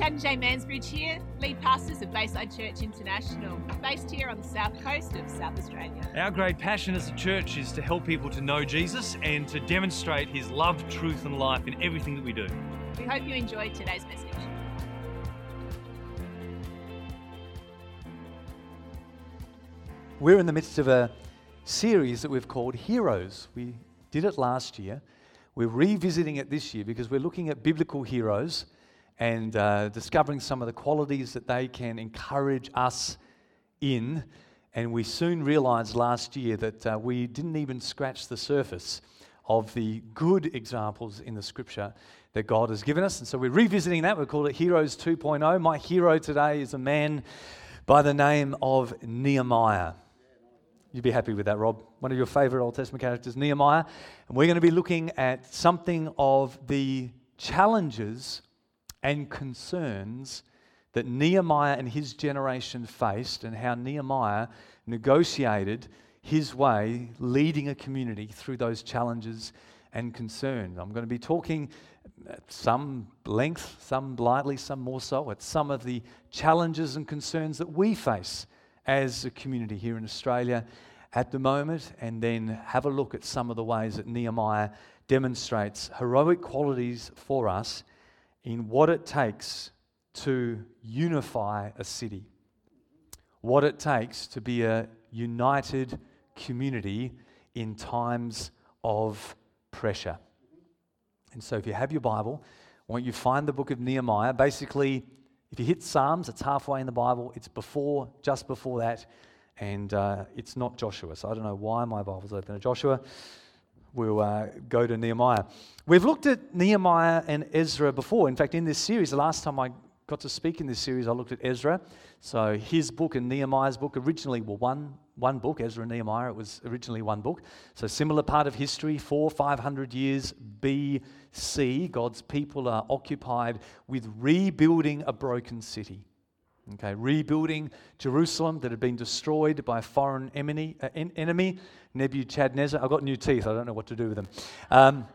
Chad and Jay Mansbridge here, lead pastors of Bayside Church International, based here on the south coast of South Australia. Our great passion as a church is to help people to know Jesus and to demonstrate his love, truth, and life in everything that we do. We hope you enjoyed today's message. We're in the midst of a series that we've called Heroes. We did it last year. We're revisiting it this year because we're looking at biblical heroes and uh, discovering some of the qualities that they can encourage us in. And we soon realized last year that uh, we didn't even scratch the surface of the good examples in the scripture that God has given us. And so we're revisiting that. We call it Heroes 2.0. My hero today is a man by the name of Nehemiah. You'd be happy with that, Rob. One of your favorite Old Testament characters, Nehemiah. And we're going to be looking at something of the challenges and concerns that Nehemiah and his generation faced, and how Nehemiah negotiated his way leading a community through those challenges and concerns. I'm going to be talking at some length, some lightly, some more so, at some of the challenges and concerns that we face as a community here in Australia at the moment, and then have a look at some of the ways that Nehemiah demonstrates heroic qualities for us in what it takes to unify a city, what it takes to be a united community in times of pressure. And so, if you have your Bible, I want you find the book of Nehemiah. Basically, if you hit Psalms, it's halfway in the Bible. It's before, just before that, and uh, it's not Joshua. So I don't know why my Bible's open to Joshua. We'll uh, go to Nehemiah. We've looked at Nehemiah and Ezra before. In fact, in this series, the last time I got to speak in this series, I looked at Ezra. So his book and Nehemiah's book originally were one, one book, Ezra and Nehemiah. It was originally one book. So similar part of history, four, five hundred years BC, God's people are occupied with rebuilding a broken city. Okay, rebuilding Jerusalem that had been destroyed by a foreign enemy, uh, enemy Nebuchadnezzar. I've got new teeth, I don't know what to do with them. Um,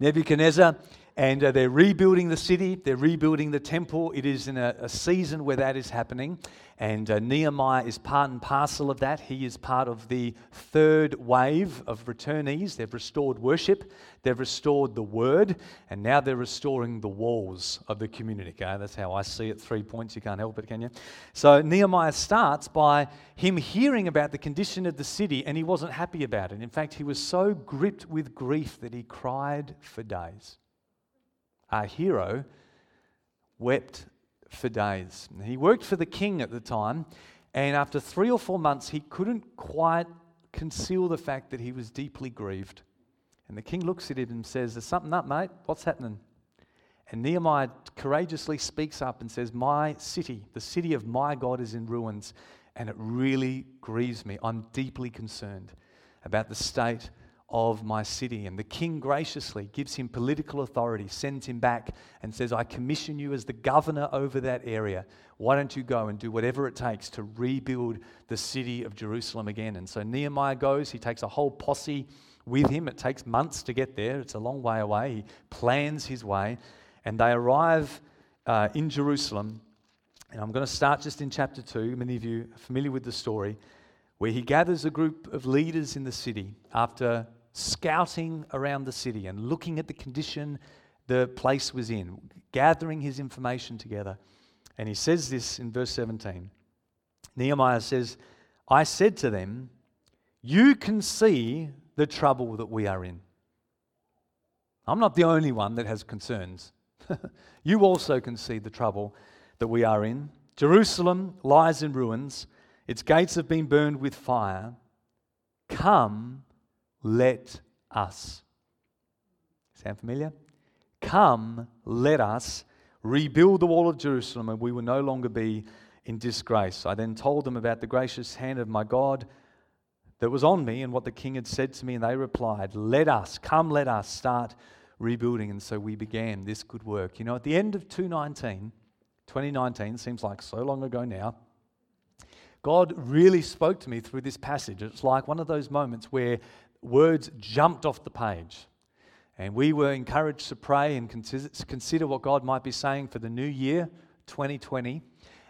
Nebuchadnezzar and uh, they're rebuilding the city, they're rebuilding the temple. It is in a, a season where that is happening. And uh, Nehemiah is part and parcel of that. He is part of the third wave of returnees. They've restored worship, they've restored the word, and now they're restoring the walls of the community. Okay, that's how I see it. Three points, you can't help it, can you? So Nehemiah starts by him hearing about the condition of the city, and he wasn't happy about it. In fact, he was so gripped with grief that he cried for days our hero, wept for days. He worked for the king at the time, and after three or four months, he couldn't quite conceal the fact that he was deeply grieved. And the king looks at him and says, There's something up, mate. What's happening? And Nehemiah courageously speaks up and says, My city, the city of my God, is in ruins, and it really grieves me. I'm deeply concerned about the state of my city. And the king graciously gives him political authority, sends him back, and says, I commission you as the governor over that area. Why don't you go and do whatever it takes to rebuild the city of Jerusalem again? And so Nehemiah goes, he takes a whole posse with him. It takes months to get there, it's a long way away. He plans his way, and they arrive uh, in Jerusalem. And I'm going to start just in chapter 2. Many of you are familiar with the story where he gathers a group of leaders in the city after scouting around the city and looking at the condition the place was in, gathering his information together. And he says this in verse 17. Nehemiah says, I said to them, You can see the trouble that we are in. I'm not the only one that has concerns. you also can see the trouble that we are in. Jerusalem lies in ruins, its gates have been burned with fire. Come let us. Sound familiar? Come, let us rebuild the wall of Jerusalem, and we will no longer be in disgrace. I then told them about the gracious hand of my God that was on me and what the king had said to me, and they replied, Let us, come, let us start rebuilding. And so we began this good work. You know, at the end of 2019, 2019 seems like so long ago now. God really spoke to me through this passage. It's like one of those moments where words jumped off the page. And we were encouraged to pray and consider what God might be saying for the new year, 2020.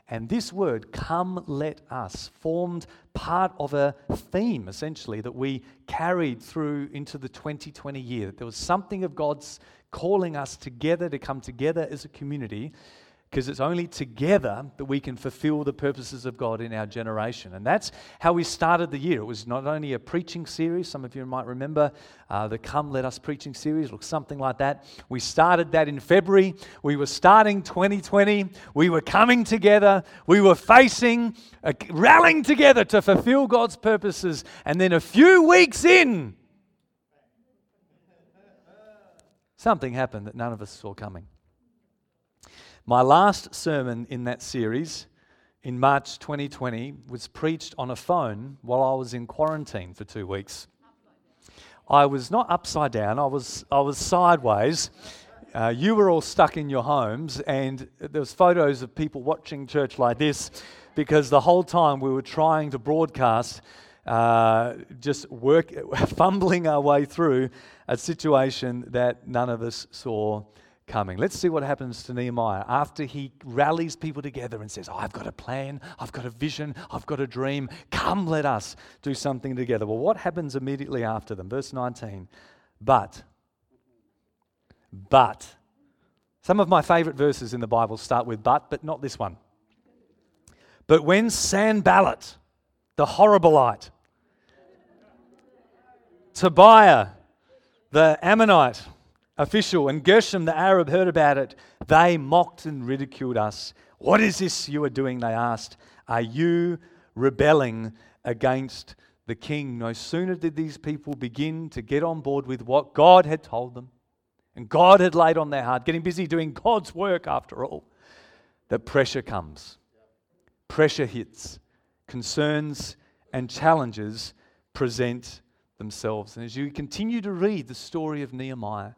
And this word, come let us, formed part of a theme essentially that we carried through into the 2020 year. There was something of God's calling us together to come together as a community because it's only together that we can fulfill the purposes of God in our generation. And that's how we started the year. It was not only a preaching series, some of you might remember uh, the Come Let Us preaching series, looks something like that. We started that in February. We were starting 2020. We were coming together. We were facing, uh, rallying together to fulfill God's purposes. And then a few weeks in, something happened that none of us saw coming. My last sermon in that series in March 2020 was preached on a phone while I was in quarantine for two weeks. I was not upside down, I was, I was sideways. Uh, you were all stuck in your homes, and there was photos of people watching church like this because the whole time we were trying to broadcast, uh, just work, fumbling our way through a situation that none of us saw coming. Let's see what happens to Nehemiah after he rallies people together and says, oh, I've got a plan, I've got a vision, I've got a dream. Come, let us do something together. Well, what happens immediately after them? Verse 19. But, but, some of my favorite verses in the Bible start with but, but not this one. But when Sanballat, the Horonite, Tobiah, the Ammonite, official and Geshem the Arab heard about it, they mocked and ridiculed us. What is this you are doing? They asked. Are you rebelling against the king? No sooner did these people begin to get on board with what God had told them and God had laid on their heart, getting busy doing God's work after all, that pressure comes. Pressure hits. Concerns and challenges present themselves. And as you continue to read the story of Nehemiah,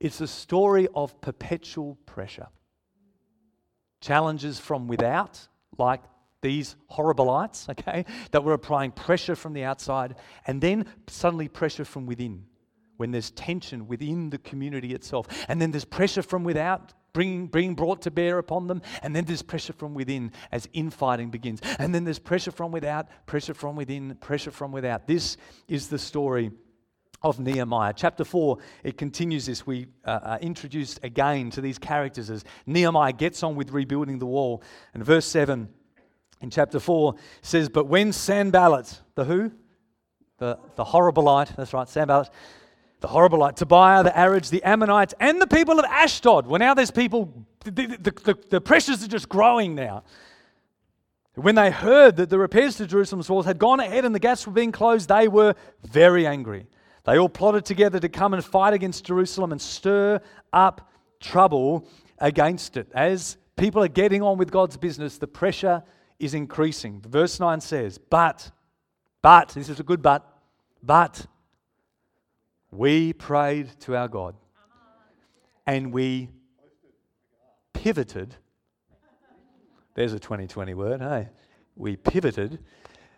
it's a story of perpetual pressure. Challenges from without, like these Horonitites, okay, that were applying pressure from the outside, and then suddenly pressure from within when there's tension within the community itself. And then there's pressure from without being, being brought to bear upon them. And then there's pressure from within as infighting begins. And then there's pressure from without, pressure from within, pressure from without. This is the story of Nehemiah. Chapter 4, it continues this. We uh, are introduced again to these characters as Nehemiah gets on with rebuilding the wall. And verse 7 in chapter 4 says, But when Sanballat, the who? The, the Horonite, that's right, Sanballat, the Horonite, Tobiah, the Arabs, the Ammonites, and the people of Ashdod. Well, now there's people, the, the, the, the pressures are just growing now. When they heard that the repairs to Jerusalem's walls had gone ahead and the gates were being closed, they were very angry. They all plotted together to come and fight against Jerusalem and stir up trouble against it. As people are getting on with God's business, the pressure is increasing. Verse 9 says, But, but, this is a good but, but we prayed to our God and we pivoted. There's a 2020 word, hey? We pivoted.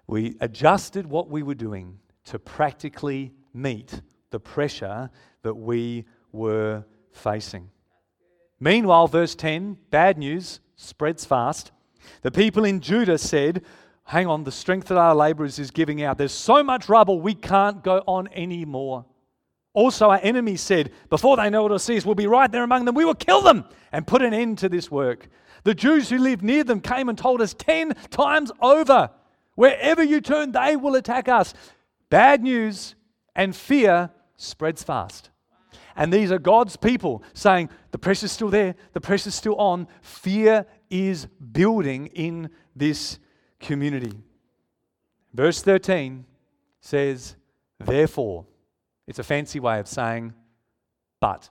We adjusted what we were doing to practically meet the pressure that we were facing. Meanwhile, verse 10, bad news spreads fast. The people in Judah said, Hang on, the strength of our laborers is giving out. There's so much rubble, we can't go on anymore. Also, our enemies said, Before they know what it sees, we'll be right there among them. We will kill them and put an end to this work. The Jews who lived near them came and told us 10 times over, Wherever you turn, they will attack us. Bad news and fear spreads fast. And these are God's people saying, the pressure's still there, the pressure's still on. Fear is building in this community. Verse 13 says, therefore, it's a fancy way of saying, but.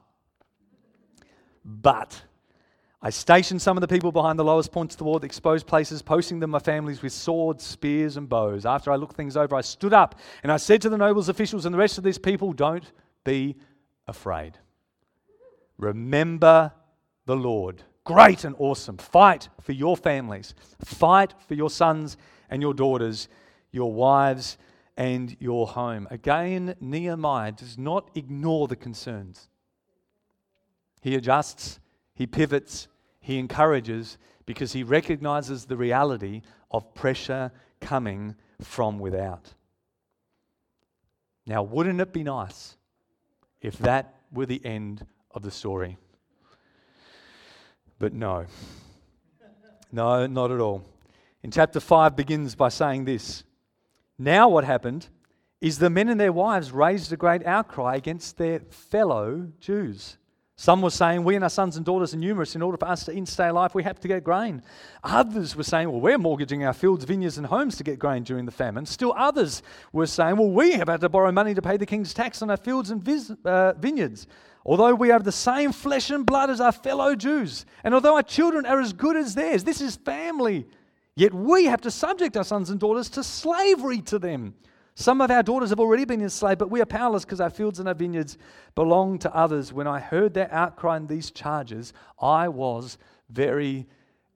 But I stationed some of the people behind the lowest points of the wall, the exposed places, posting them my families with swords, spears, and bows. After I looked things over, I stood up and I said to the nobles, officials, and the rest of these people, Don't be afraid. Remember the Lord. Great and awesome. Fight for your families, fight for your sons and your daughters, your wives and your home. Again, Nehemiah does not ignore the concerns. He adjusts, he pivots, he encourages because he recognizes the reality of pressure coming from without. Now, wouldn't it be nice if that were the end of the story? But no. No, not at all. In chapter 5 begins by saying this Now, what happened is the men and their wives raised a great outcry against their fellow Jews. Some were saying, We and our sons and daughters are numerous. In order for us to stay alive, we have to get grain. Others were saying, Well, we're mortgaging our fields, vineyards, and homes to get grain during the famine. Still others were saying, Well, we have had to borrow money to pay the king's tax on our fields and vis- uh, vineyards. Although we have the same flesh and blood as our fellow Jews, and although our children are as good as theirs, this is family, yet we have to subject our sons and daughters to slavery to them. Some of our daughters have already been enslaved, but we are powerless because our fields and our vineyards belong to others. When I heard their outcry and these charges, I was very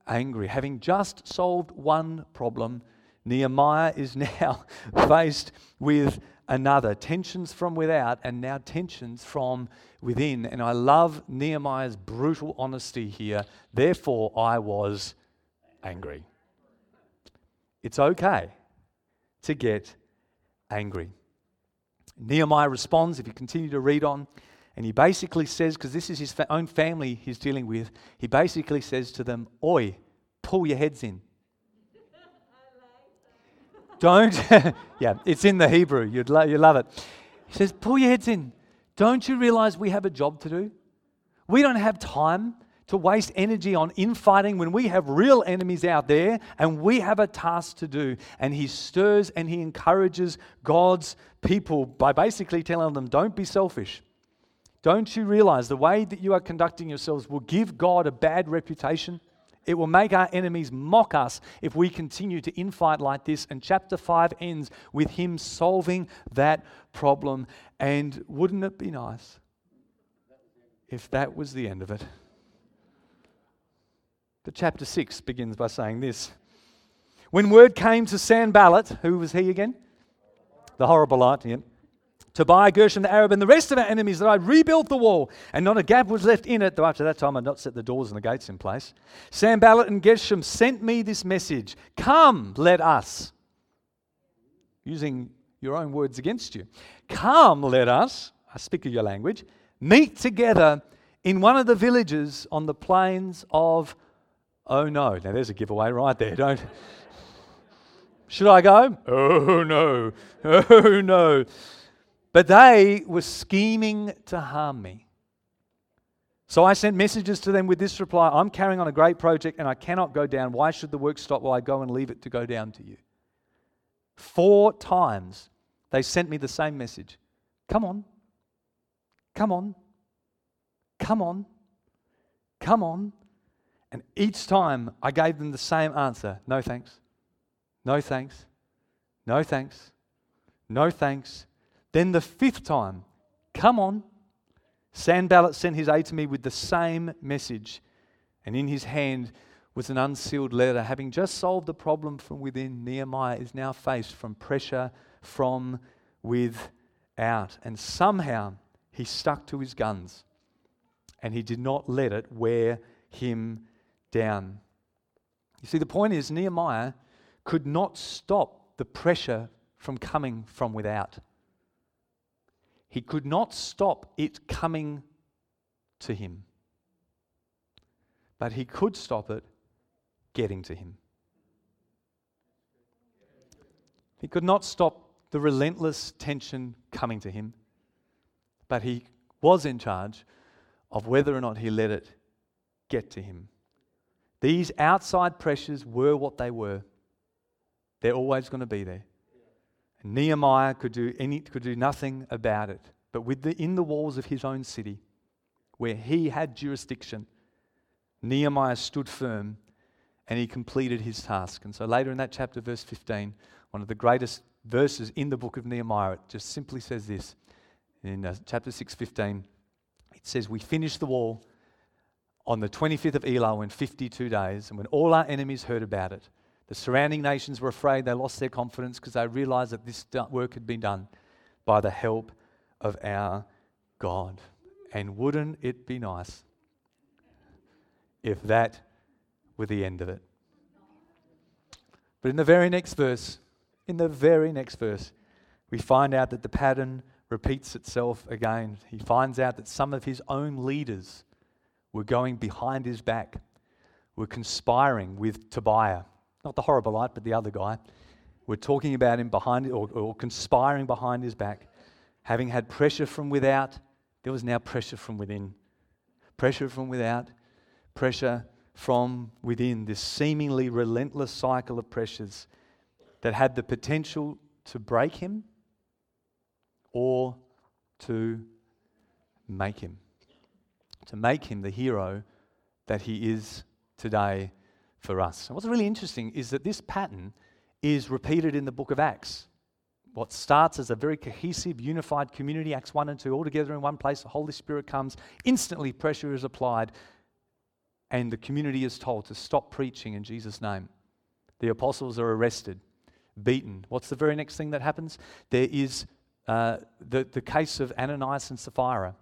angry. Having just solved one problem, Nehemiah is now faced with another tensions from without and now tensions from within. And I love Nehemiah's brutal honesty here. Therefore, I was angry. It's okay to get angry. Nehemiah responds, if you continue to read on, and he basically says, because this is his fa- own family he's dealing with, he basically says to them, Oi, pull your heads in. Don't, yeah, it's in the Hebrew. You'd lo- you love it. He says, Pull your heads in. Don't you realize we have a job to do? We don't have time to waste energy on infighting when we have real enemies out there and we have a task to do. And he stirs and he encourages God's people by basically telling them, Don't be selfish. Don't you realize the way that you are conducting yourselves will give God a bad reputation? It will make our enemies mock us if we continue to infight like this. And chapter 5 ends with him solving that problem. And wouldn't it be nice if that was the end of it? But chapter 6 begins by saying this When word came to Sanballat, who was he again? The Horonite, yeah. Tobiah, Geshem the Arab, and the rest of our enemies that I'd rebuilt the wall, and not a gap was left in it, though after that time I'd not set the doors and the gates in place. Sanballat and Geshem sent me this message Come, let us, using your own words against you, come, let us, I speak of your language, meet together in one of the villages on the plains of Oh no. Now there's a giveaway right there. Don't. Should I go? Oh no. Oh no. But they were scheming to harm me. So I sent messages to them with this reply I'm carrying on a great project and I cannot go down. Why should the work stop while I go and leave it to go down to you? Four times they sent me the same message Come on. Come on. Come on. Come on. And each time I gave them the same answer no thanks. No thanks. No thanks. No thanks. Then the fifth time, come on. Sanballat sent his aide to me with the same message, and in his hand was an unsealed letter. Having just solved the problem from within, Nehemiah is now faced from pressure from without. And somehow he stuck to his guns and he did not let it wear him down. You see, the point is, Nehemiah could not stop the pressure from coming from without. He could not stop it coming to him. But he could stop it getting to him. He could not stop the relentless tension coming to him, but he was in charge of whether or not he let it get to him. These outside pressures were what they were. They're always going to be there. And Nehemiah could do, any, could do nothing about it. But within the walls of his own city, where he had jurisdiction, Nehemiah stood firm and he completed his task. And so later in that chapter, verse 15, one of the greatest verses in the book of Nehemiah, it just simply says this. In uh, chapter 6, 15, it says, We finished the wall on the 25th of Elul in 52 days, and when all our enemies heard about it, The surrounding nations were afraid. They lost their confidence because they realized that this work had been done by the help of our God. And wouldn't it be nice if that were the end of it? But in the very next verse, in the very next verse, we find out that the pattern repeats itself again. He finds out that some of his own leaders were going behind his back, were conspiring with Tobiah, not the Horebolite, but the other guy. Were talking about him behind or, or conspiring behind his back. Having had pressure from without, there was now pressure from within. Pressure from without, pressure from within. This seemingly relentless cycle of pressures that had the potential to break him or to make him. To make him the hero that he is today for us. And what's really interesting is that this pattern is repeated in the book of Acts. What starts as a very cohesive, unified community, Acts 1 and 2, all together in one place, the Holy Spirit comes, instantly pressure is applied, and the community is told to stop preaching in Jesus' name. The apostles are arrested, beaten. What's the very next thing that happens? There is uh, the, the case of Ananias and Sapphira,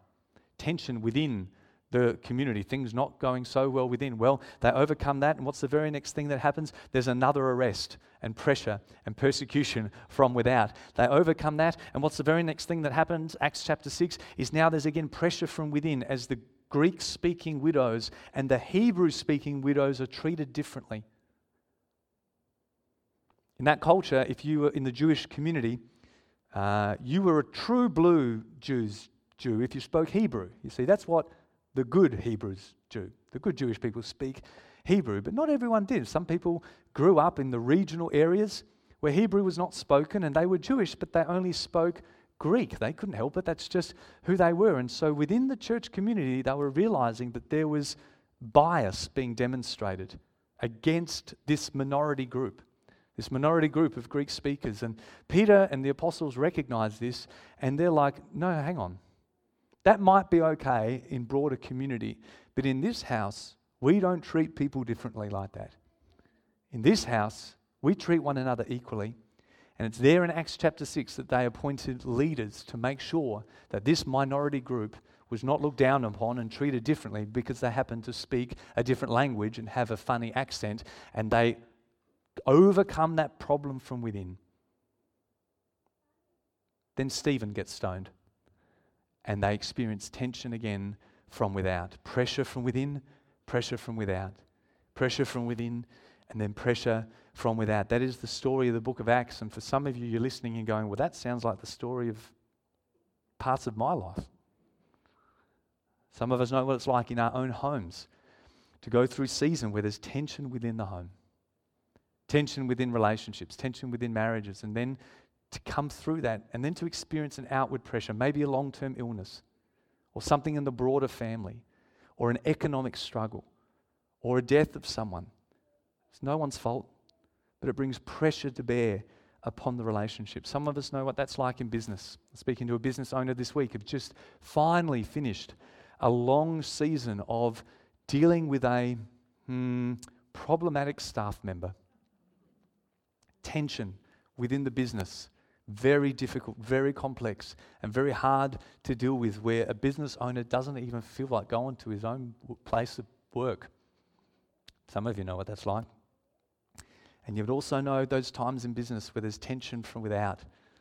tension within the community, things not going so well within. Well, they overcome that, and what's the very next thing that happens? There's another arrest and pressure and persecution from without. They overcome that, and what's the very next thing that happens? Acts chapter 6 is now there's again pressure from within as the Greek speaking widows and the Hebrew speaking widows are treated differently. In that culture, if you were in the Jewish community, uh, you were a true blue Jews, Jew if you spoke Hebrew. You see, that's what the good Hebrews do. The good Jewish people speak Hebrew, but not everyone did. Some people grew up in the regional areas where Hebrew was not spoken and they were Jewish, but they only spoke Greek. They couldn't help it. That's just who they were. And so within the church community, they were realizing that there was bias being demonstrated against this minority group, this minority group of Greek speakers. And Peter and the apostles recognize this and they're like, no, hang on. That might be okay in broader community, but in this house, we don't treat people differently like that. In this house, we treat one another equally. And it's there in Acts chapter 6 that they appointed leaders to make sure that this minority group was not looked down upon and treated differently because they happened to speak a different language and have a funny accent, and they overcome that problem from within. Then Stephen gets stoned, and they experience tension again from without pressure from within, pressure from without, pressure from within, and then pressure from without. That is the story of the book of Acts. And for some of you, you're listening and going, well, that sounds like the story of parts of my life. Some of us know what it's like in our own homes to go through season where there's tension within the home, tension within relationships, tension within marriages, and then to come through that and then to experience an outward pressure, maybe a long term illness or something in the broader family or an economic struggle or a death of someone it's no one's fault, but it brings pressure to bear upon the relationship. Some of us know what that's like in business. Speaking to a business owner this week, have just finally finished a long season of dealing with a hmm, problematic staff member. Tension within the business, very difficult, very complex, and very hard to deal with, where a business owner doesn't even feel like going to his own place of work. Some of you know what that's like. And you would also know those times in business where there's tension from without,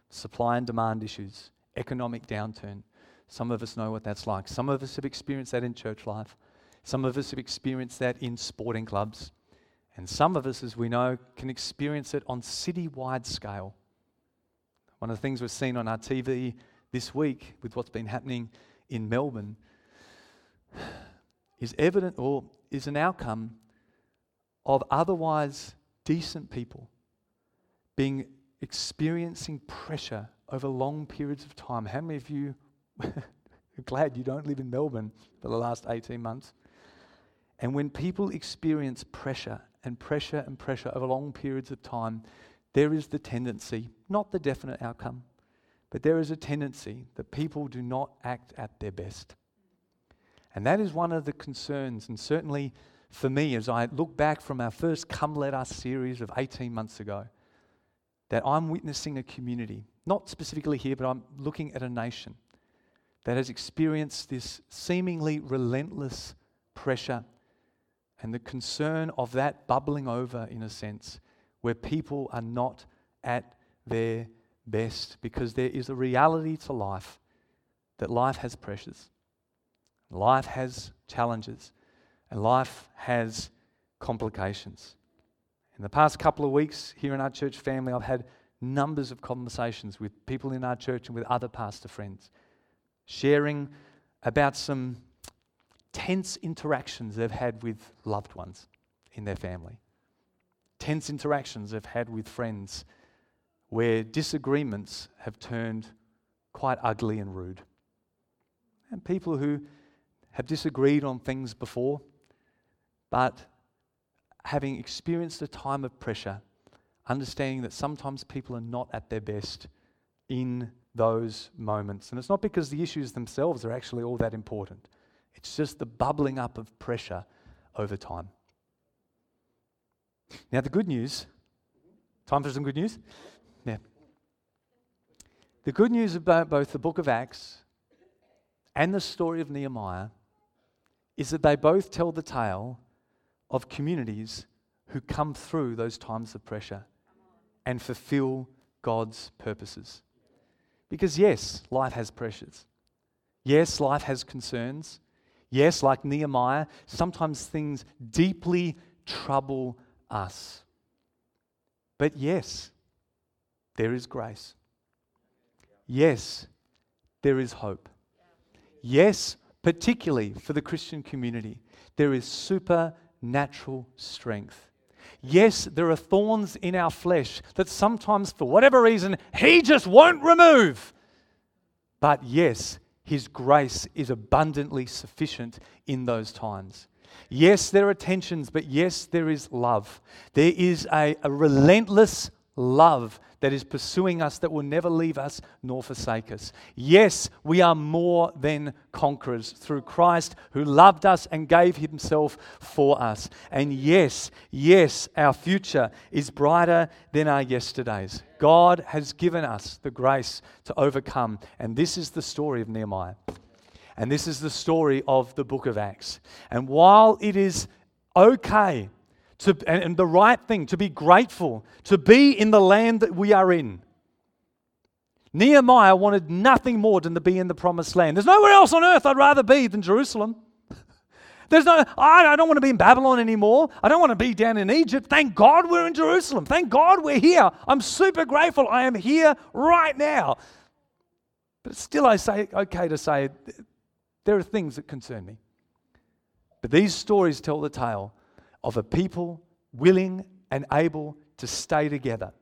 supply and demand issues, economic downturn. Some of us know what that's like. Some of us have experienced that in church life. Some of us have experienced that in sporting clubs. And some of us, as we know, can experience it on city-wide scale. One of the things we've seen on our TV this week with what's been happening in Melbourne is evident or is an outcome of otherwise decent people being experiencing pressure over long periods of time. How many of you are glad you don't live in Melbourne for the last 18 months? And when people experience pressure and pressure and pressure over long periods of time, there is the tendency, not the definite outcome, but there is a tendency that people do not act at their best. And that is one of the concerns, and certainly for me as I look back from our first Come Let Us series of 18 months ago that I'm witnessing a community, not specifically here, but I'm looking at a nation that has experienced this seemingly relentless pressure and the concern of that bubbling over, in a sense, where people are not at their best because there is a reality to life that life has pressures, life has challenges, and life has complications. In the past couple of weeks here in our church family, I've had numbers of conversations with people in our church and with other pastor friends, sharing about some tense interactions they've had with loved ones in their family, tense interactions I've had with friends where disagreements have turned quite ugly and rude. And people who have disagreed on things before, but having experienced a time of pressure, understanding that sometimes people are not at their best in those moments. And it's not because the issues themselves are actually all that important, it's just the bubbling up of pressure over time. Now, the good news time for some good news? Yeah. The good news about both the book of Acts and the story of Nehemiah is that they both tell the tale of communities who come through those times of pressure and fulfill God's purposes. Because, yes, life has pressures. Yes, life has concerns. Yes, like Nehemiah, sometimes things deeply trouble us. But yes, there is grace. Yes, there is hope. Yes, particularly for the Christian community, there is supernatural strength. Yes, there are thorns in our flesh that sometimes, for whatever reason, He just won't remove. But yes, His grace is abundantly sufficient in those times. Yes, there are tensions, but yes, there is love. There is a, a relentless love that is pursuing us that will never leave us nor forsake us. Yes, we are more than conquerors through Christ who loved us and gave himself for us. And yes, yes, our future is brighter than our yesterdays. God has given us the grace to overcome. And this is the story of Nehemiah. And this is the story of the book of Acts. And while it is okay to, and, and the right thing, to be grateful, to be in the land that we are in. Nehemiah wanted nothing more than to be in the promised land. There's nowhere else on earth I'd rather be than Jerusalem. There's no, I don't want to be in Babylon anymore. I don't want to be down in Egypt. Thank God we're in Jerusalem. Thank God we're here. I'm super grateful. I am here right now. But still, I say, okay to say, there are things that concern me. But these stories tell the tale of a people willing and able to stay together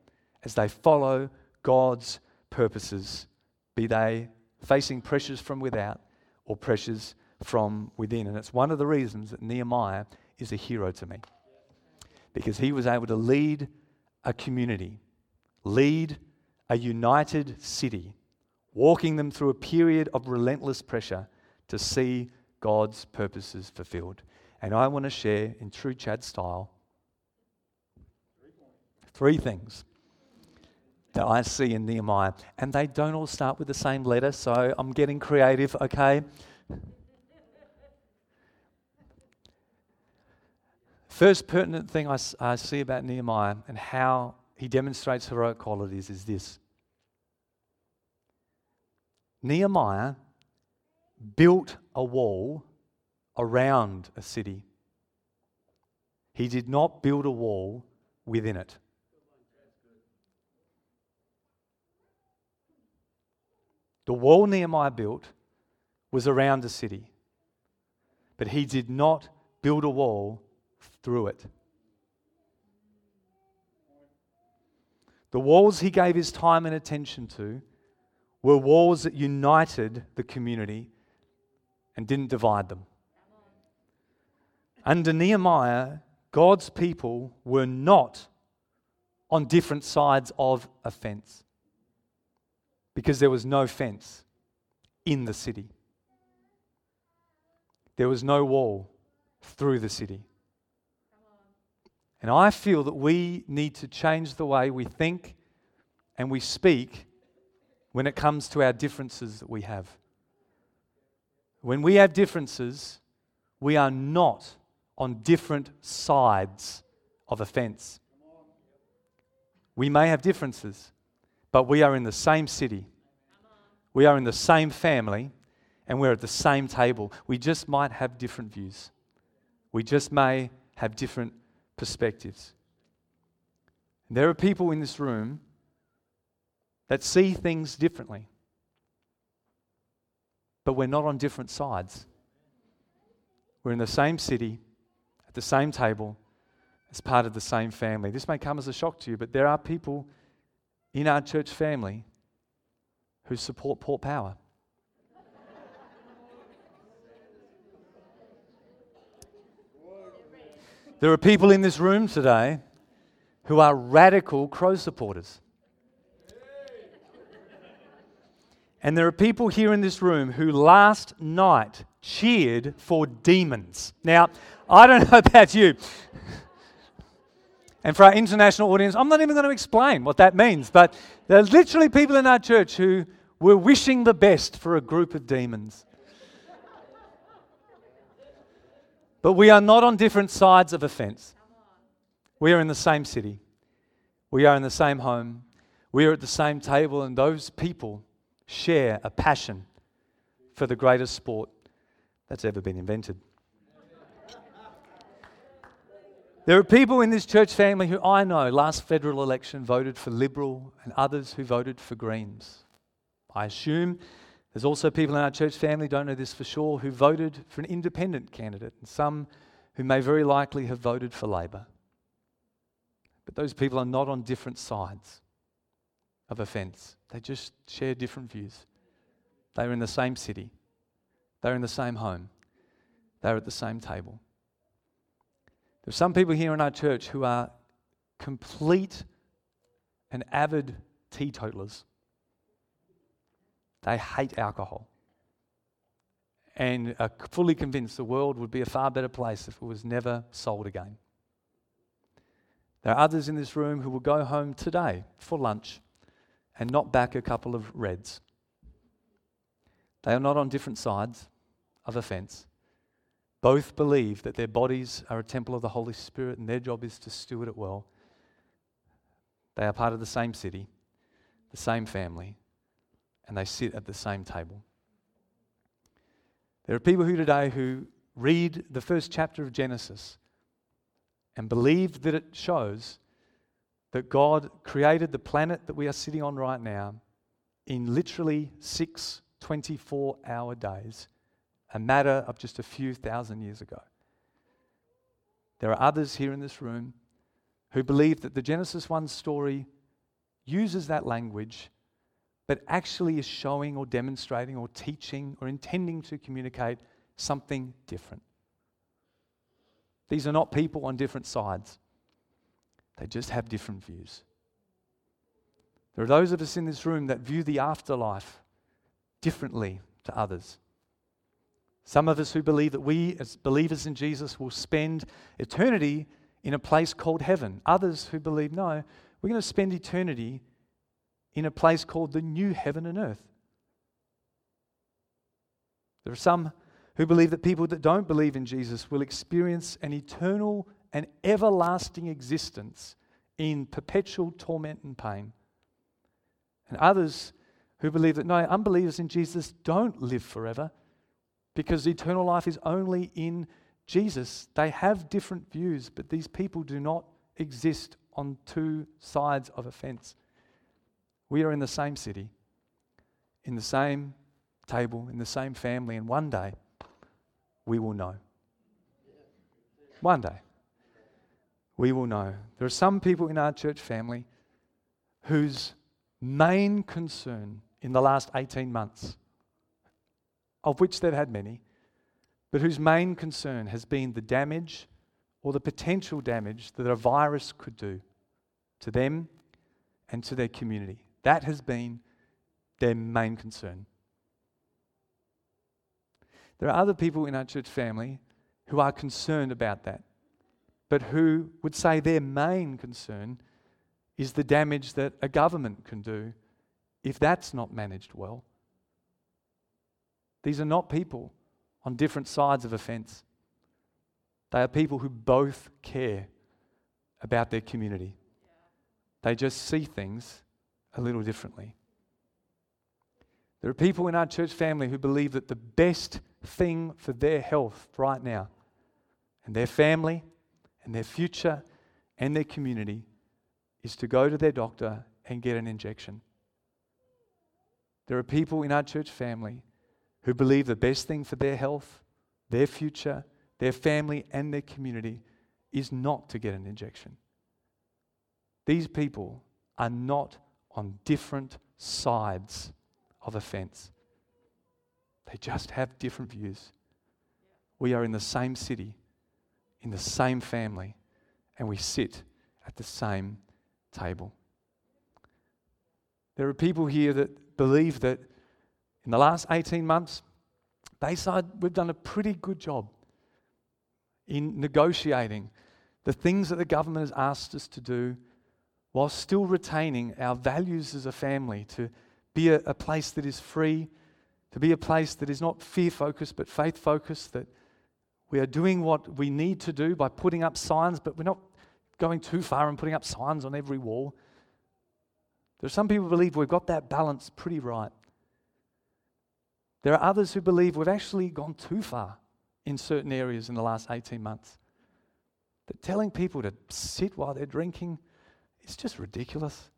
as they follow God's purposes, be they facing pressures from without or pressures from within. And it's one of the reasons that Nehemiah is a hero to me because he was able to lead a community, lead a united city, walking them through a period of relentless pressure to see God's purposes fulfilled. And I want to share, in true Chad style, three things that I see in Nehemiah. And they don't all start with the same letter, so I'm getting creative, okay? First pertinent thing I, I see about Nehemiah and how he demonstrates heroic qualities is this Nehemiah built a wall around a city. He did not build a wall within it. The wall Nehemiah built was around the city, but he did not build a wall through it. The walls he gave his time and attention to were walls that united the community and didn't divide them. Under Nehemiah, God's people were not on different sides of a fence because there was no fence in the city. There was no wall through the city. And I feel that we need to change the way we think and we speak when it comes to our differences that we have. When we have differences, we are not on different sides of a fence. We may have differences, but we are in the same city. We are in the same family, and we're at the same table. We just might have different views. We just may have different perspectives. There are people in this room that see things differently, but we're not on different sides. We're in the same city, at the same table, as part of the same family. This may come as a shock to you, but there are people in our church family who support Port Power. There are people in this room today who are radical Crow supporters. And there are people here in this room who last night cheered for demons. Now, I don't know about you. And for our international audience, I'm not even going to explain what that means, but there are literally people in our church who were wishing the best for a group of demons. But we are not on different sides of a fence. We are in the same city. We are in the same home. We are at the same table, and those people share a passion for the greatest sport that's ever been invented. There are people in this church family who I know last federal election voted for Liberal and others who voted for Greens. I assume there's also people in our church family, don't know this for sure, who voted for an independent candidate, and some who may very likely have voted for Labor. But those people are not on different sides of offense. They just share different views. They're in the same city, they're in the same home, they're at the same table. There's some people here in our church who are complete and avid teetotalers. They hate alcohol and are fully convinced the world would be a far better place if it was never sold again. There are others in this room who will go home today for lunch and not back a couple of reds. They are not on different sides of a fence. Both believe that their bodies are a temple of the Holy Spirit and their job is to steward it well. They are part of the same city, the same family, and they sit at the same table. There are people who today who read the first chapter of Genesis and believe that it shows that God created the planet that we are sitting on right now in literally six 24 hour days, a matter of just a few thousand years ago. There are others here in this room who believe that the Genesis 1 story uses that language but actually is showing or demonstrating or teaching or intending to communicate something different. These are not people on different sides, they just have different views. There are those of us in this room that view the afterlife differently to others. Some of us who believe that we, as believers in Jesus, will spend eternity in a place called heaven. Others who believe, no, we're going to spend eternity in a place called the new heaven and earth. There are some who believe that people that don't believe in Jesus will experience an eternal and everlasting existence in perpetual torment and pain. And others who believe that no, unbelievers in Jesus don't live forever because eternal life is only in Jesus. They have different views, but these people do not exist on two sides of a fence. We are in the same city, in the same table, in the same family, and one day we will know. One day we will know. There are some people in our church family whose main concern in the last 18 months, of which they've had many, but whose main concern has been the damage or the potential damage that a virus could do to them and to their community. That has been their main concern. There are other people in our church family who are concerned about that. But who would say their main concern is the damage that a government can do if that's not managed well. These are not people on different sides of a fence. They are people who both care about their community. They just see things a little differently. There are people in our church family who believe that the best thing for their health right now and their family and their future and their community is to go to their doctor and get an injection. There are people in our church family who believe the best thing for their health, their future, their family, and their community is not to get an injection. These people are not on different sides of a fence. They just have different views. We are in the same city, in the same family, and we sit at the same table. There are people here that believe that in the last 18 months, Bayside, we've done a pretty good job in negotiating the things that the government has asked us to do while still retaining our values as a family to be a, a place that is free, to be a place that is not fear focused but faith focused, that we are doing what we need to do by putting up signs, but we're not going too far and putting up signs on every wall. There are some people who believe we've got that balance pretty right. There are others who believe we've actually gone too far in certain areas in the last 18 months. That telling people to sit while they're drinking is just ridiculous.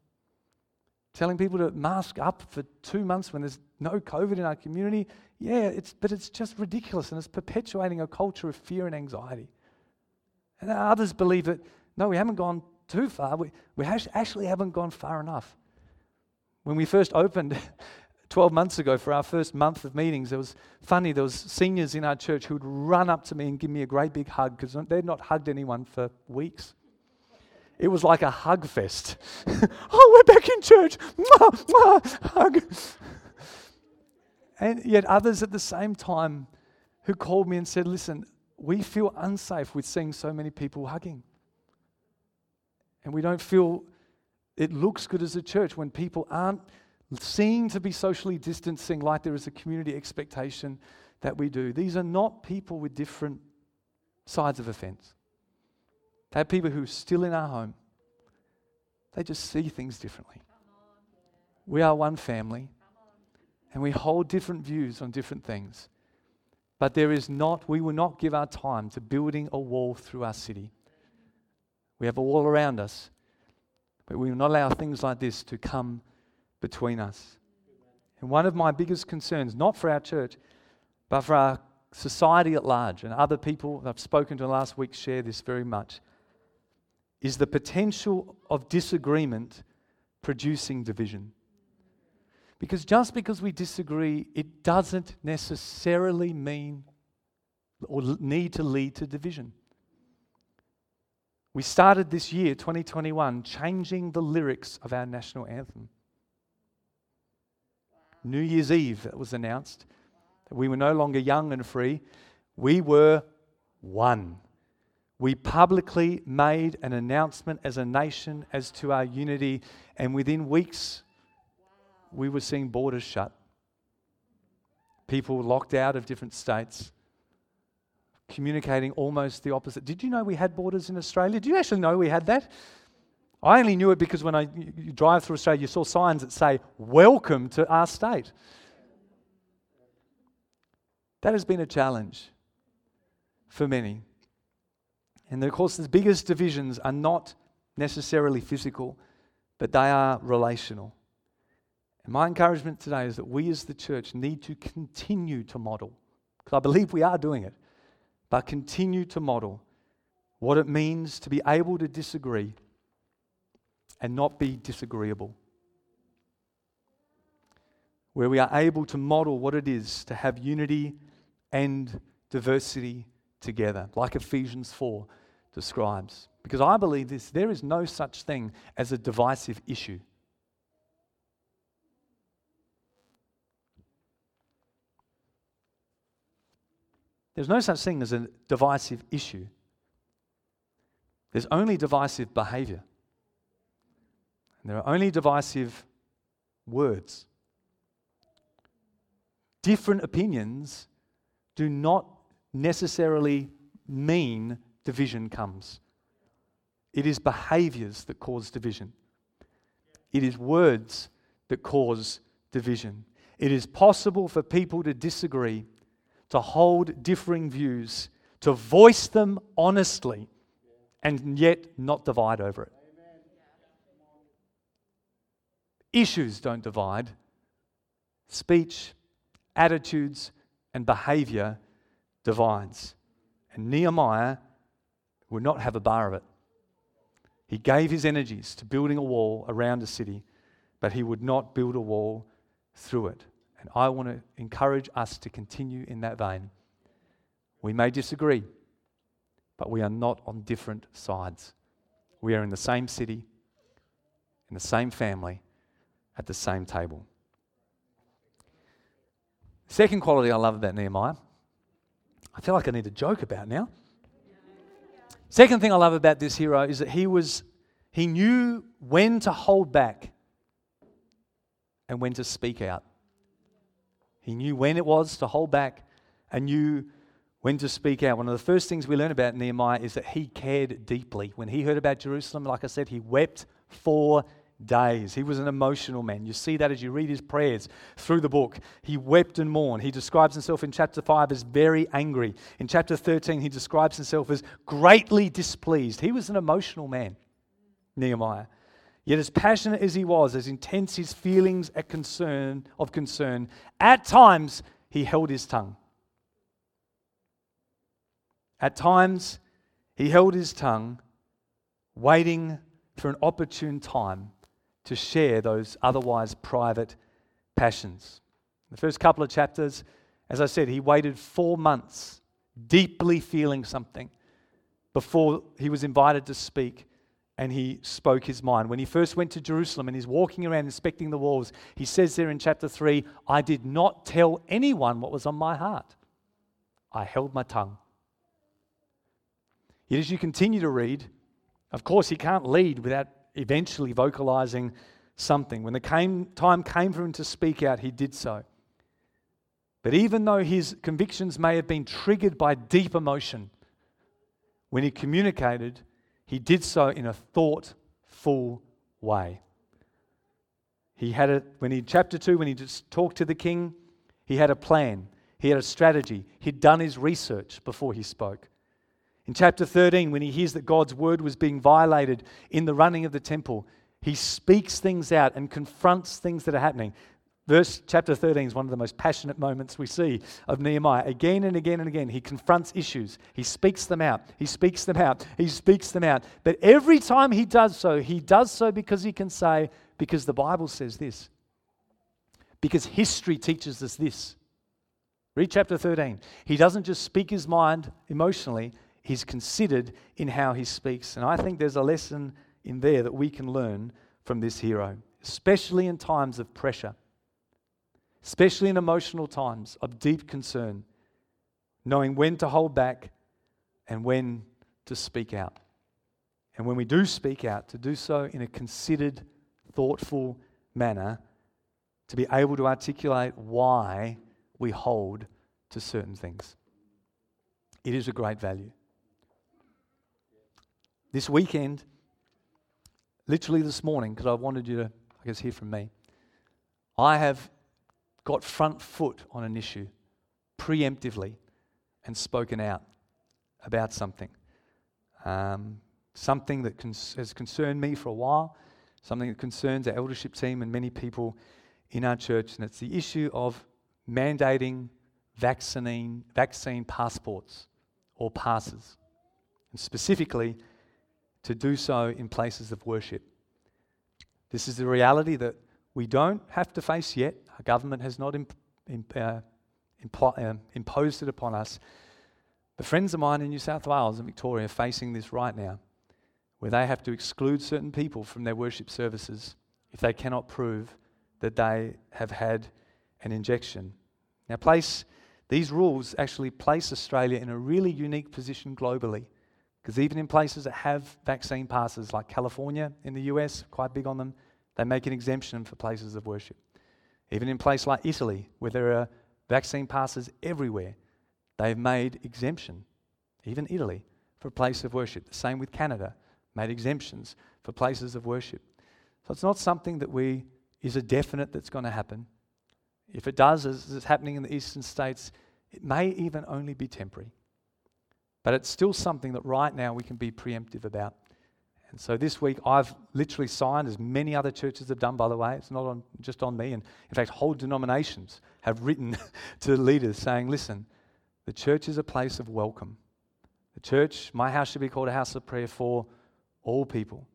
Telling people to mask up for two months when there's no COVID in our community, yeah, it's, but it's just ridiculous and it's perpetuating a culture of fear and anxiety. And others believe that, no, we haven't gone too far. We, we actually haven't gone far enough. When we first opened 12 months ago for our first month of meetings, it was funny. There was seniors in our church who would run up to me and give me a great big hug because they'd not hugged anyone for weeks. It was like a hug fest. oh, we're back in church. Mwah, mwah, hug. And yet others at the same time who called me and said, listen, we feel unsafe with seeing so many people hugging. And we don't feel it looks good as a church when people aren't seen to be socially distancing like there is a community expectation that we do. These are not people with different sides of offense. They are people who are still in our home. They just see things differently. We are one family and we hold different views on different things. But there is not, we will not give our time to building a wall through our city. We have a wall around us, but we will not allow things like this to come between us. And one of my biggest concerns, not for our church, but for our society at large, and other people I've spoken to last week share this very much, is the potential of disagreement producing division. Because just because we disagree, it doesn't necessarily mean or need to lead to division. We started this year, 2021, changing the lyrics of our national anthem. New Year's Eve, it was announced that we were no longer young and free, we were one. We publicly made an announcement as a nation as to our unity, and within weeks, we were seeing borders shut. People locked out of different states, communicating almost the opposite. Did you know we had borders in Australia? Do you actually know we had that? I only knew it because when I you drive through Australia, you saw signs that say, Welcome to our state. That has been a challenge for many. And of course, the biggest divisions are not necessarily physical, but they are relational. And my encouragement today is that we as the church need to continue to model, because I believe we are doing it, but continue to model what it means to be able to disagree and not be disagreeable. Where we are able to model what it is to have unity and diversity together, like Ephesians 4 describes. Because I believe this there is no such thing as a divisive issue. There's no such thing as a divisive issue. there's only divisive behavior. And there are only divisive words. Different opinions do not necessarily mean division comes. It is behaviors that cause division. It is words that cause division. It is possible for people to disagree, to hold differing views, to voice them honestly, and yet not divide over it. Issues don't divide, speech, attitudes, and behavior divides. And Nehemiah would not have a bar of it. He gave his energies to building a wall around a city, but he would not build a wall through it. And I want to encourage us to continue in that vein. We may disagree, but we are not on different sides. We are in the same city, in the same family, at the same table. Second quality I love about Nehemiah, I feel like I need a joke about now. Second thing I love about this hero is that he was he knew when to hold back and when to speak out. He knew when it was to hold back and knew when to speak out. One of the first things we learn about Nehemiah is that he cared deeply. When he heard about Jerusalem, like I said, he wept for days. He was an emotional man. You see that as you read his prayers through the book. He wept and mourned. He describes himself in chapter 5 as very angry. In chapter 13, he describes himself as greatly displeased. He was an emotional man, Nehemiah. Yet as passionate as he was, as intense his feelings at concern, of concern, at times he held his tongue. At times he held his tongue, waiting for an opportune time to share those otherwise private passions. The first couple of chapters, as I said, he waited four months, deeply feeling something, before he was invited to speak and he spoke his mind. When he first went to Jerusalem and he's walking around inspecting the walls, he says there in chapter 3, I did not tell anyone what was on my heart. I held my tongue. Yet as you continue to read, of course, he can't lead without eventually vocalizing something. When the came, time came for him to speak out, he did so. But even though his convictions may have been triggered by deep emotion, when he communicated, he did so in a thoughtful way. He had a, when he, chapter 2, when he just talked to the king, he had a plan, he had a strategy, he'd done his research before he spoke. In chapter 13, when he hears that God's word was being violated in the running of the temple, he speaks things out and confronts things that are happening. Verse chapter 13 is one of the most passionate moments we see of Nehemiah. Again and again and again, he confronts issues. He speaks them out. He speaks them out. He speaks them out. But every time he does so, he does so because he can say, because the Bible says this. Because history teaches us this. Read chapter 13. He doesn't just speak his mind emotionally, he's considered in how he speaks. And I think there's a lesson in there that we can learn from this hero, especially in times of pressure especially in emotional times of deep concern, knowing when to hold back and when to speak out. And when we do speak out, to do so in a considered, thoughtful manner, to be able to articulate why we hold to certain things. It is a great value. This weekend, literally this morning, because I wanted you to, I guess, hear from me, I have got front foot on an issue preemptively and spoken out about something. Um, something that cons- has concerned me for a while, something that concerns our eldership team and many people in our church, and it's the issue of mandating vaccine, vaccine passports or passes, and specifically to do so in places of worship. This is the reality that we don't have to face yet. Our government has not imp- imp- uh, uh, imposed it upon us. But friends of mine in New South Wales and Victoria are facing this right now, where they have to exclude certain people from their worship services if they cannot prove that they have had an injection. Now, place these rules actually place Australia in a really unique position globally Because even in places that have vaccine passes, like California in the US, quite big on them, they make an exemption for places of worship. Even in places like Italy, where there are vaccine passes everywhere, they've made exemption, even Italy, for place of worship. The same with Canada, made exemptions for places of worship. So it's not something that we is a definite that's going to happen. If it does, as is happening in the eastern states, it may even only be temporary. But it's still something that right now we can be preemptive about. And so this week I've literally signed, as many other churches have done, by the way. It's not on, just on me. And in fact, whole denominations have written to leaders saying, listen, the church is a place of welcome. The church, my house should be called a house of prayer for all people.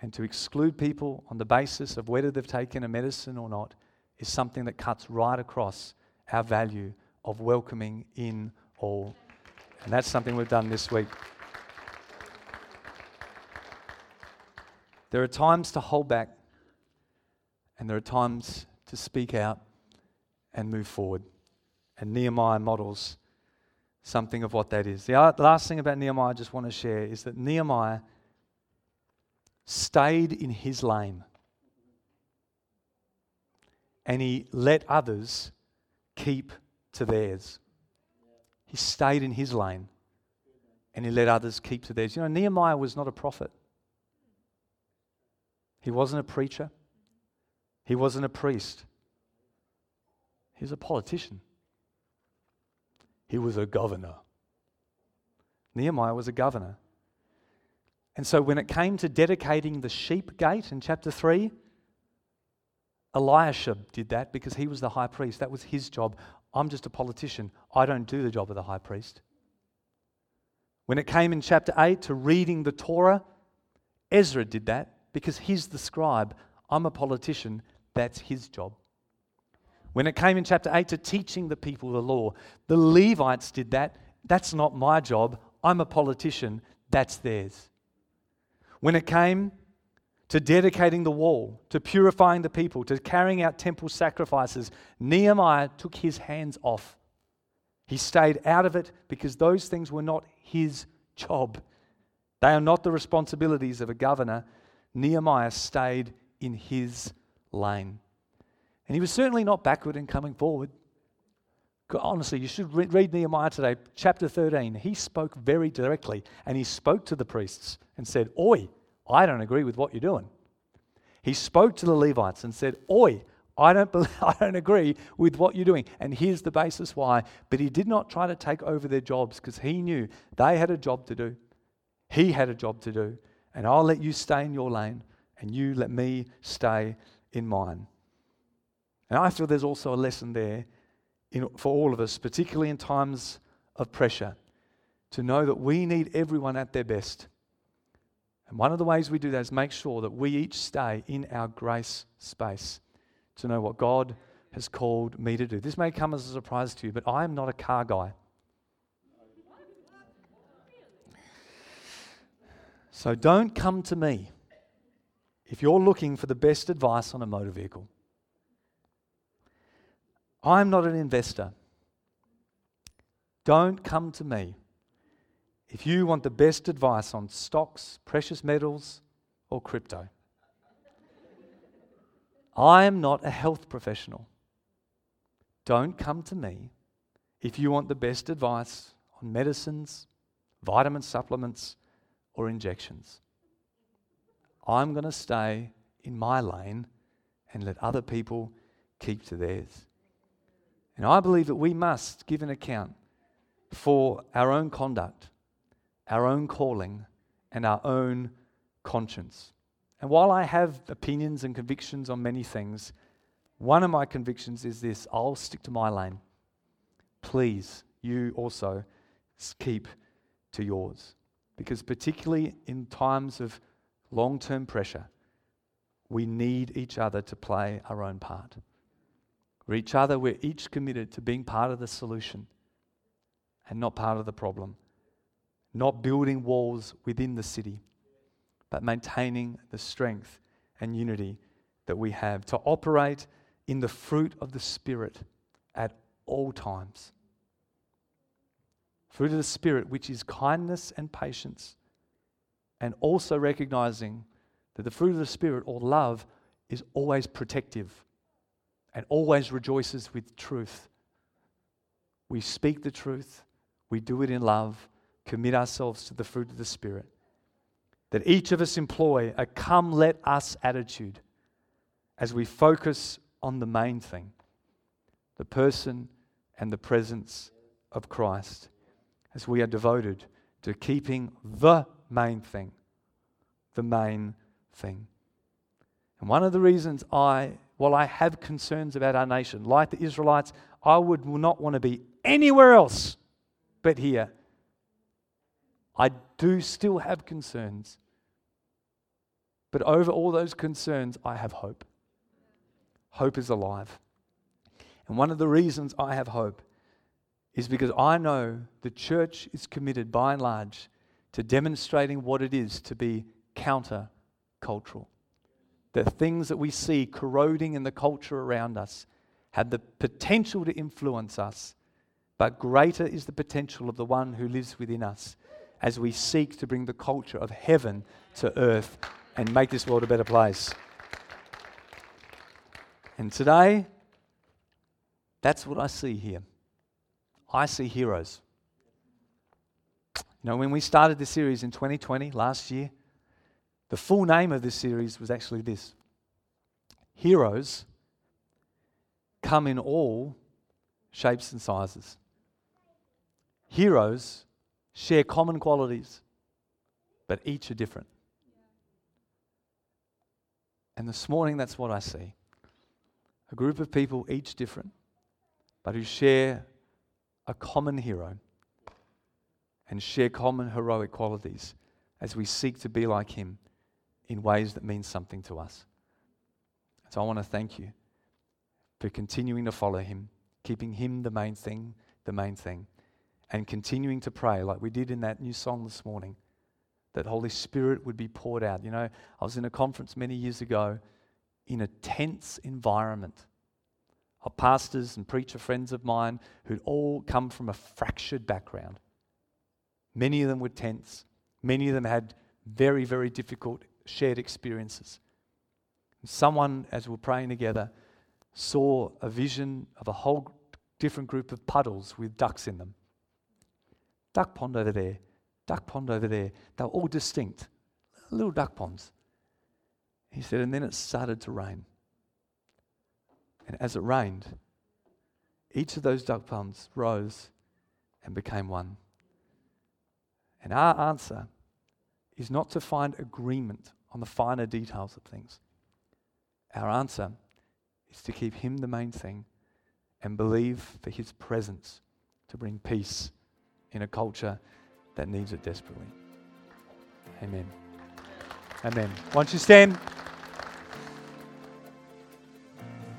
And to exclude people on the basis of whether they've taken a medicine or not is something that cuts right across our value of welcoming in all. And that's something we've done this week. There are times to hold back, and there are times to speak out and move forward. And Nehemiah models something of what that is. The last thing about Nehemiah I just want to share is that Nehemiah stayed in his lane and he let others keep to theirs. He stayed in his lane and he let others keep to theirs. You know, Nehemiah was not a prophet, he wasn't a preacher, he wasn't a priest, he was a politician, he was a governor. Nehemiah was a governor. And so when it came to dedicating the sheep gate in chapter 3, Eliashib did that because he was the high priest. That was his job. I'm just a politician. I don't do the job of the high priest. When it came in chapter 8 to reading the Torah, Ezra did that because he's the scribe. I'm a politician. That's his job. When it came in chapter 8 to teaching the people the law, the Levites did that. That's not my job. I'm a politician. That's theirs. When it came to dedicating the wall, to purifying the people, to carrying out temple sacrifices, Nehemiah took his hands off. He stayed out of it because those things were not his job. They are not the responsibilities of a governor. Nehemiah stayed in his lane. And he was certainly not backward in coming forward. Honestly, you should read Nehemiah today, chapter 13. He spoke very directly and he spoke to the priests and said, Oi, I don't agree with what you're doing. He spoke to the Levites and said, Oi, I don't, believe, I don't agree with what you're doing. And here's the basis why. But he did not try to take over their jobs because he knew they had a job to do. He had a job to do. And I'll let you stay in your lane and you let me stay in mine. And I feel there's also a lesson there in, for all of us, particularly in times of pressure, to know that we need everyone at their best. And one of the ways we do that is make sure that we each stay in our grace space to know what God has called me to do. This may come as a surprise to you, but I am not a car guy. So don't come to me if you're looking for the best advice on a motor vehicle. I'm not an investor. Don't come to me if you want the best advice on stocks, precious metals, or crypto. I am not a health professional. Don't come to me if you want the best advice on medicines, vitamin supplements, or injections. I'm going to stay in my lane and let other people keep to theirs. And I believe that we must give an account for our own conduct our own calling, and our own conscience. And while I have opinions and convictions on many things, one of my convictions is this I'll stick to my lane. Please, you also keep to yours. Because, particularly in times of long term pressure, we need each other to play our own part. For each other, we're each committed to being part of the solution and not part of the problem not building walls within the city, but maintaining the strength and unity that we have to operate in the fruit of the Spirit at all times. Fruit of the Spirit, which is kindness and patience and also recognizing that the fruit of the Spirit or love is always protective and always rejoices with truth. We speak the truth, we do it in love, commit ourselves to the fruit of the Spirit. That each of us employ a come let us attitude as we focus on the main thing the person and the presence of Christ, as we are devoted to keeping the main thing, the main thing. And one of the reasons I, while I have concerns about our nation, like the Israelites, I would not want to be anywhere else but here. I do still have concerns. But over all those concerns, I have hope. Hope is alive. And one of the reasons I have hope is because I know the church is committed by and large to demonstrating what it is to be counter cultural. The things that we see corroding in the culture around us have the potential to influence us, but greater is the potential of the one who lives within us as we seek to bring the culture of heaven to earth and make this world a better place. And today, that's what I see here. I see heroes. You know, when we started this series in 2020, last year, the full name of this series was actually this Heroes come in all shapes and sizes. Heroes share common qualities, but each are different. And this morning, that's what I see a group of people, each different, but who share a common hero and share common heroic qualities as we seek to be like him in ways that mean something to us. So I want to thank you for continuing to follow him, keeping him the main thing, the main thing, and continuing to pray like we did in that new song this morning that Holy Spirit would be poured out. You know, I was in a conference many years ago in a tense environment of pastors and preacher friends of mine who'd all come from a fractured background. Many of them were tense. Many of them had very, very difficult shared experiences. Someone, as we were praying together, saw a vision of a whole different group of puddles with ducks in them. Duck pond over there, duck pond over there. They were all distinct, little duck ponds. He said, and then it started to rain. And as it rained, each of those duck ponds rose and became one. And our answer is not to find agreement on the finer details of things. Our answer is to keep Him the main thing and believe for His presence to bring peace in a culture that needs it desperately. Amen. Amen. Once you stand.